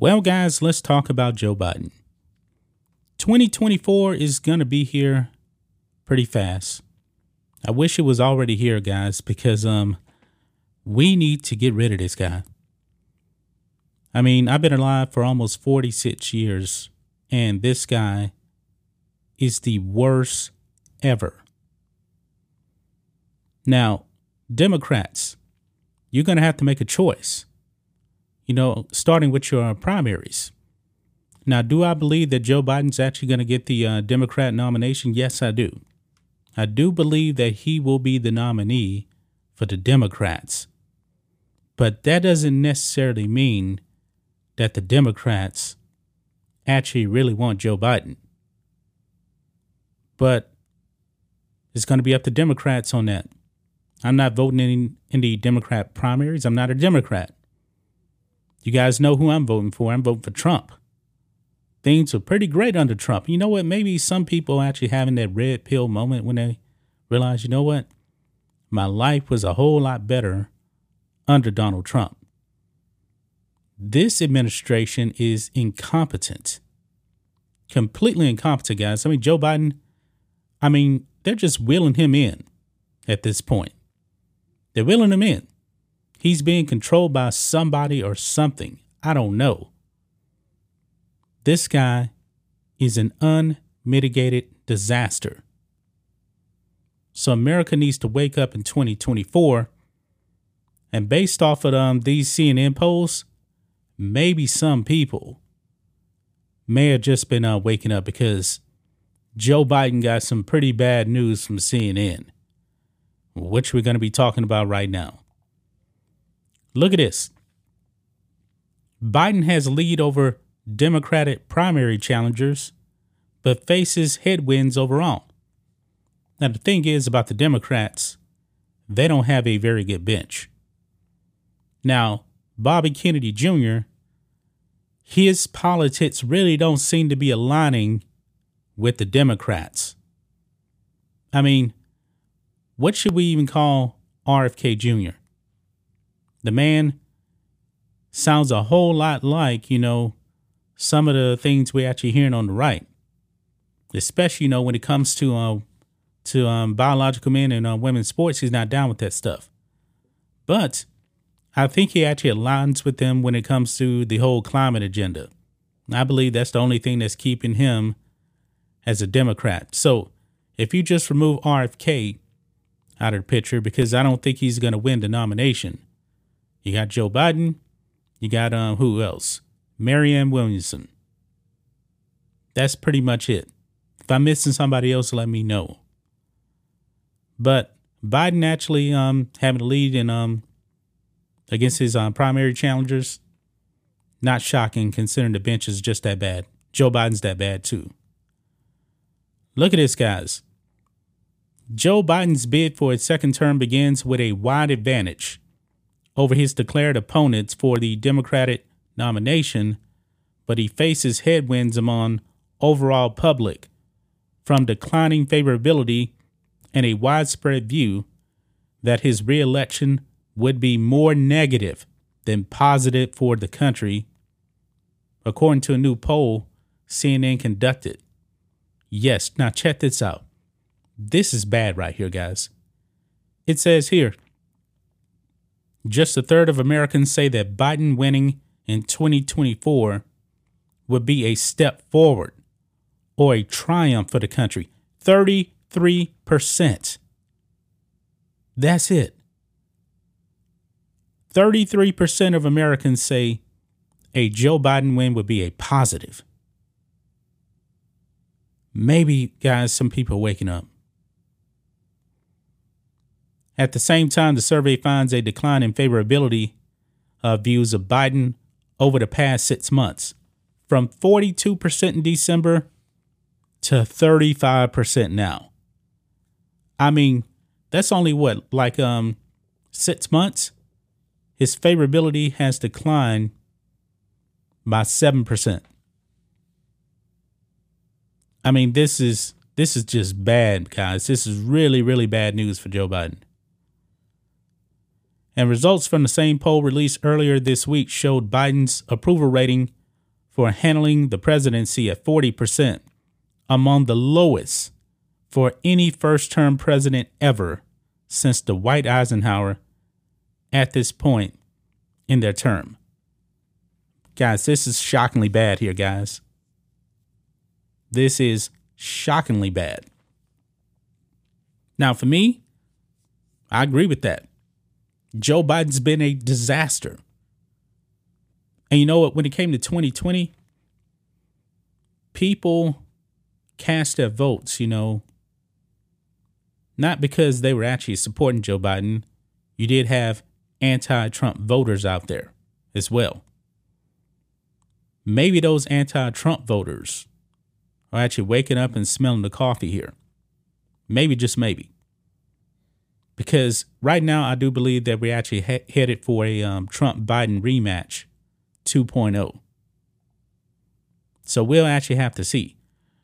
Well, guys, let's talk about Joe Biden. 2024 is going to be here pretty fast. I wish it was already here, guys, because um we need to get rid of this guy. I mean, I've been alive for almost 46 years, and this guy is the worst ever. Now, Democrats, you're going to have to make a choice, you know, starting with your primaries. Now, do I believe that Joe Biden's actually going to get the uh, Democrat nomination? Yes, I do. I do believe that he will be the nominee for the Democrats. But that doesn't necessarily mean that the Democrats actually really want Joe Biden. But it's going to be up to Democrats on that. I'm not voting in, in the Democrat primaries. I'm not a Democrat. You guys know who I'm voting for. I'm voting for Trump. Things were pretty great under Trump. You know what? Maybe some people actually having that red pill moment when they realize, you know what? My life was a whole lot better under Donald Trump. This administration is incompetent. Completely incompetent, guys. I mean, Joe Biden, I mean, they're just wheeling him in at this point. They're wheeling him in. He's being controlled by somebody or something. I don't know. This guy is an unmitigated disaster. So America needs to wake up in 2024 and based off of um, these CNN polls, maybe some people may have just been uh, waking up because Joe Biden got some pretty bad news from CNN, which we're going to be talking about right now. Look at this Biden has lead over Democratic primary challengers, but faces headwinds overall. Now, the thing is about the Democrats, they don't have a very good bench. Now, Bobby Kennedy Jr., his politics really don't seem to be aligning with the Democrats. I mean, what should we even call RFK Jr.? The man sounds a whole lot like, you know, some of the things we're actually hearing on the right, especially, you know, when it comes to uh, to um, biological men and uh, women's sports. He's not down with that stuff. But I think he actually aligns with them when it comes to the whole climate agenda. I believe that's the only thing that's keeping him as a Democrat. So if you just remove RFK out of the picture, because I don't think he's going to win the nomination, you got Joe Biden, you got um, who else? Marianne Williamson. That's pretty much it. If I'm missing somebody else, let me know. But Biden actually um, having a lead in um, against his um, primary challengers. Not shocking considering the bench is just that bad. Joe Biden's that bad too. Look at this, guys. Joe Biden's bid for his second term begins with a wide advantage over his declared opponents for the Democratic nomination, but he faces headwinds among overall public from declining favorability and a widespread view that his reelection would be more negative than positive for the country, according to a new poll CNN conducted. Yes, now check this out. This is bad right here, guys. It says here just a third of Americans say that Biden winning in 2024 would be a step forward or a triumph for the country. 33%. That's it. 33% of Americans say a Joe Biden win would be a positive. Maybe, guys, some people waking up. At the same time, the survey finds a decline in favorability of views of Biden over the past six months from 42% in December to 35% now. I mean, that's only what, like um six months? His favorability has declined by 7%. I mean, this is this is just bad, guys. This is really, really bad news for Joe Biden. And results from the same poll released earlier this week showed Biden's approval rating for handling the presidency at 40%, among the lowest for any first term president ever since Dwight Eisenhower at this point in their term. Guys, this is shockingly bad here, guys. This is shockingly bad. Now, for me, I agree with that. Joe Biden's been a disaster. And you know what? When it came to 2020, people cast their votes, you know, not because they were actually supporting Joe Biden. You did have anti Trump voters out there as well. Maybe those anti Trump voters are actually waking up and smelling the coffee here. Maybe, just maybe. Because right now, I do believe that we're actually he- headed for a um, Trump Biden rematch 2.0. So we'll actually have to see.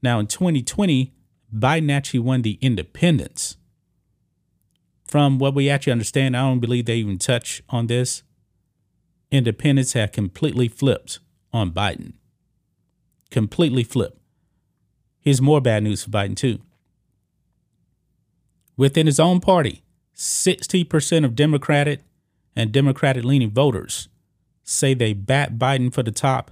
Now, in 2020, Biden actually won the independents. From what we actually understand, I don't believe they even touch on this. Independents have completely flipped on Biden. Completely flipped. Here's more bad news for Biden, too. Within his own party, 60% of Democratic and Democratic leaning voters say they bat Biden for the top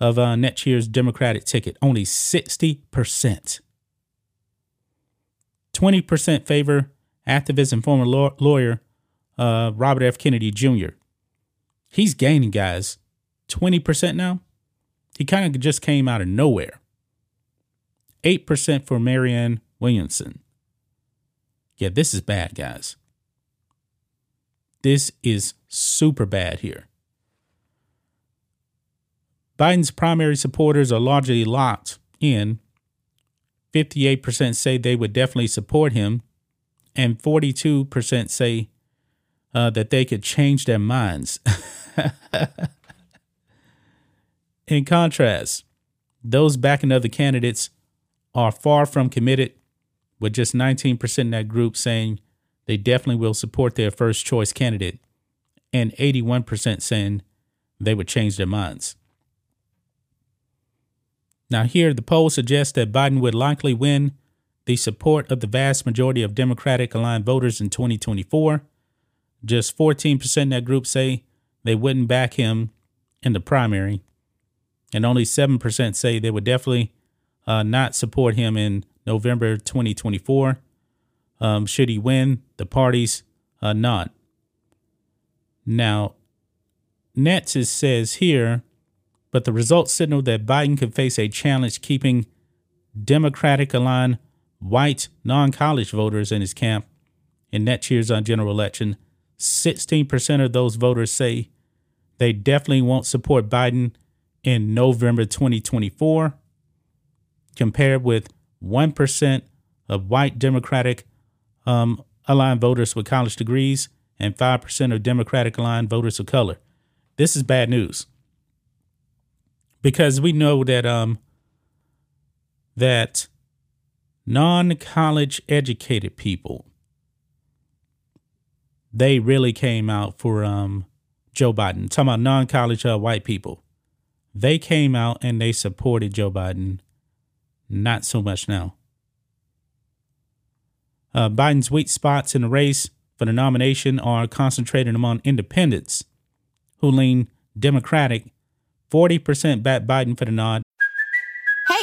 of uh, next year's Democratic ticket. Only 60%. 20% favor activist and former law- lawyer uh, Robert F. Kennedy Jr. He's gaining, guys. 20% now. He kind of just came out of nowhere. 8% for Marianne Williamson. Yeah, this is bad, guys. This is super bad here. Biden's primary supporters are largely locked in. 58% say they would definitely support him, and 42% say uh, that they could change their minds. In contrast, those backing other candidates are far from committed, with just 19% in that group saying they definitely will support their first choice candidate, and 81% saying they would change their minds. Now, here, the poll suggests that Biden would likely win the support of the vast majority of Democratic aligned voters in 2024. Just 14% in that group say they wouldn't back him in the primary, and only 7% say they would definitely uh, not support him in November 2024. Um, should he win, the parties uh, not. Now, Nets says here, but the results signal that Biden could face a challenge keeping Democratic aligned white non college voters in his camp in next year's general election. 16% of those voters say they definitely won't support Biden in November 2024 compared with 1% of white Democratic um, aligned voters with college degrees and 5% of Democratic aligned voters of color. This is bad news because we know that um, that non-college educated people they really came out for um, Joe Biden. Talking about non-college uh, white people, they came out and they supported Joe Biden not so much now. Uh, Biden's weak spots in the race for the nomination are concentrated among independents who lean Democratic. 40% back Biden for the nod.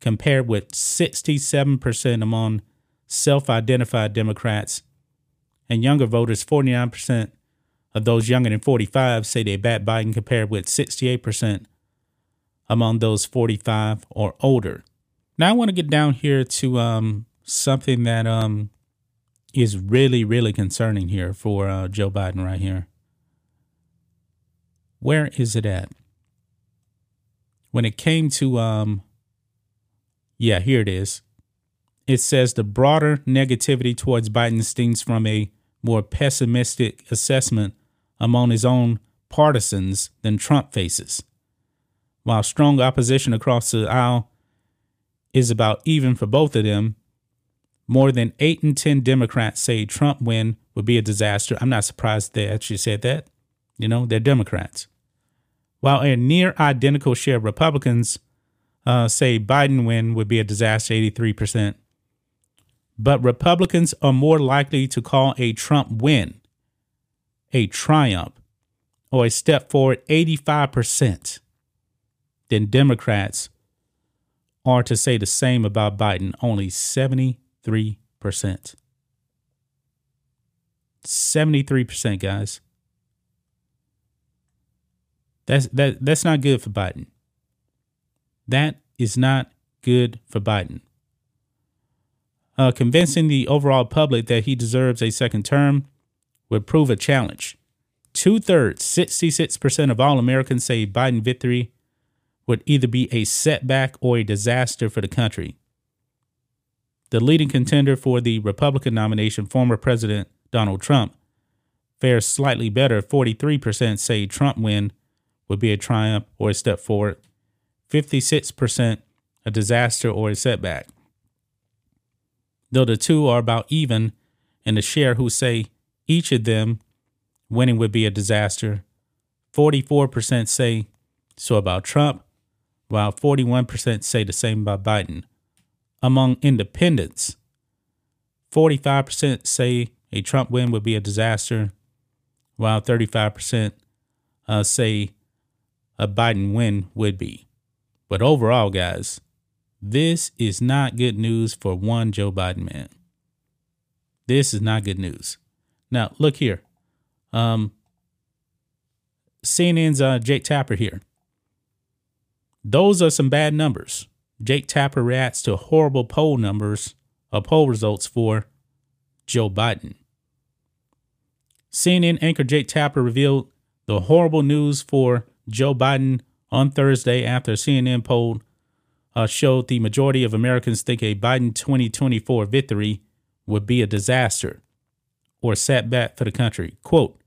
Compared with 67% among self identified Democrats. And younger voters, 49% of those younger than 45 say they back Biden, compared with 68% among those 45 or older. Now, I want to get down here to um, something that um, is really, really concerning here for uh, Joe Biden right here. Where is it at? When it came to, um, yeah, here it is. It says the broader negativity towards Biden stems from a more pessimistic assessment among his own partisans than Trump faces. While strong opposition across the aisle is about even for both of them, more than 8 in 10 Democrats say Trump win would be a disaster. I'm not surprised they actually said that. You know, they're Democrats. While a near identical share of Republicans uh, say Biden win would be a disaster, 83%. But Republicans are more likely to call a Trump win a triumph or a step forward 85% than Democrats are to say the same about Biden, only 73%. 73%, guys. That's that that's not good for Biden. That is not good for Biden. Uh, convincing the overall public that he deserves a second term would prove a challenge. Two thirds, 66% of all Americans say Biden victory would either be a setback or a disaster for the country. The leading contender for the Republican nomination, former President Donald Trump, fares slightly better. 43% say Trump win would be a triumph or a step forward. 56% a disaster or a setback. Though the two are about even, and the share who say each of them winning would be a disaster, 44% say so about Trump, while 41% say the same about Biden. Among independents, 45% say a Trump win would be a disaster, while 35% uh, say a Biden win would be. But overall, guys, this is not good news for one Joe Biden man. This is not good news. Now, look here. Um, CNN's uh, Jake Tapper here. Those are some bad numbers. Jake Tapper reacts to horrible poll numbers, uh, poll results for Joe Biden. CNN anchor Jake Tapper revealed the horrible news for Joe Biden on Thursday after a CNN poll uh, showed the majority of Americans think a Biden 2024 victory would be a disaster or setback for the country. Quote,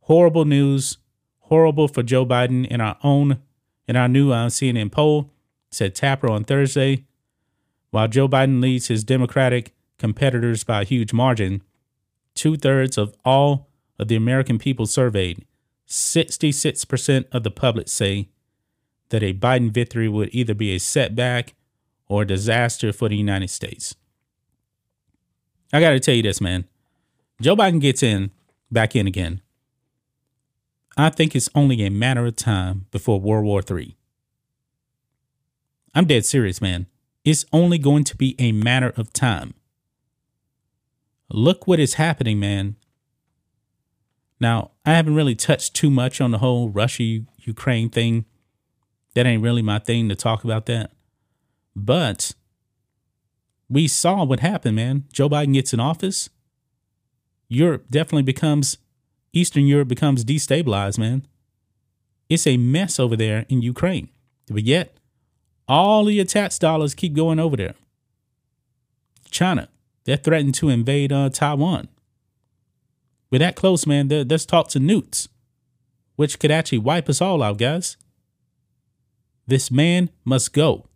horrible news, horrible for Joe Biden in our own, in our new uh, CNN poll, said Tapper on Thursday. While Joe Biden leads his Democratic competitors by a huge margin, two thirds of all of the American people surveyed, 66% of the public say that a Biden victory would either be a setback or a disaster for the United States. I got to tell you this, man. Joe Biden gets in, back in again. I think it's only a matter of time before World War III. I'm dead serious, man. It's only going to be a matter of time. Look what is happening, man. Now, I haven't really touched too much on the whole Russia Ukraine thing. That ain't really my thing to talk about that. But we saw what happened, man. Joe Biden gets in office. Europe definitely becomes, Eastern Europe becomes destabilized, man. It's a mess over there in Ukraine. But yet, all the tax dollars keep going over there. China, they're threatening to invade uh, Taiwan. We're that close, man. There's talks of nukes, which could actually wipe us all out, guys. This man must go.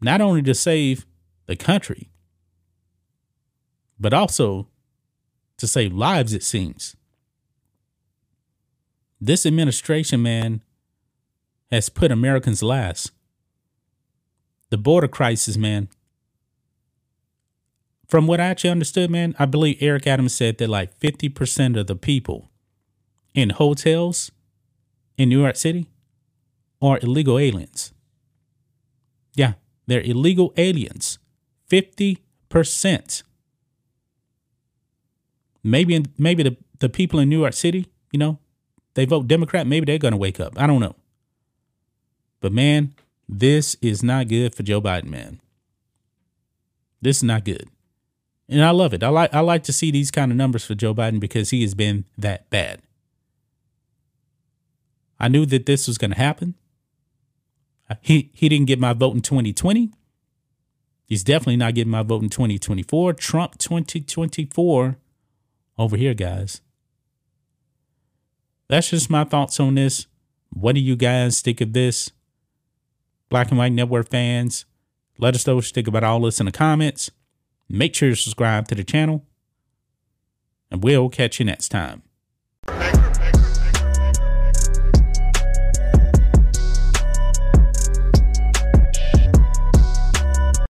Not only to save the country, but also to save lives, it seems. This administration, man, has put Americans last. The border crisis, man. from what I actually understood, man, I believe Eric Adams said that like 50% of the people in hotels in New York City are illegal aliens. Yeah, they're illegal aliens. 50%. Maybe maybe the, the people in New York City, you know, they vote Democrat, maybe they're going to wake up. I don't know. But man, this is not good for Joe Biden, man. This is not good. And I love it. I like I like to see these kind of numbers for Joe Biden because he has been that bad. I knew that this was going to happen. He he didn't get my vote in 2020. He's definitely not getting my vote in 2024. Trump 2024 over here, guys. That's just my thoughts on this. What do you guys think of this? Black and White Network fans, let us know what you think about all this in the comments. Make sure you subscribe to the channel, and we'll catch you next time.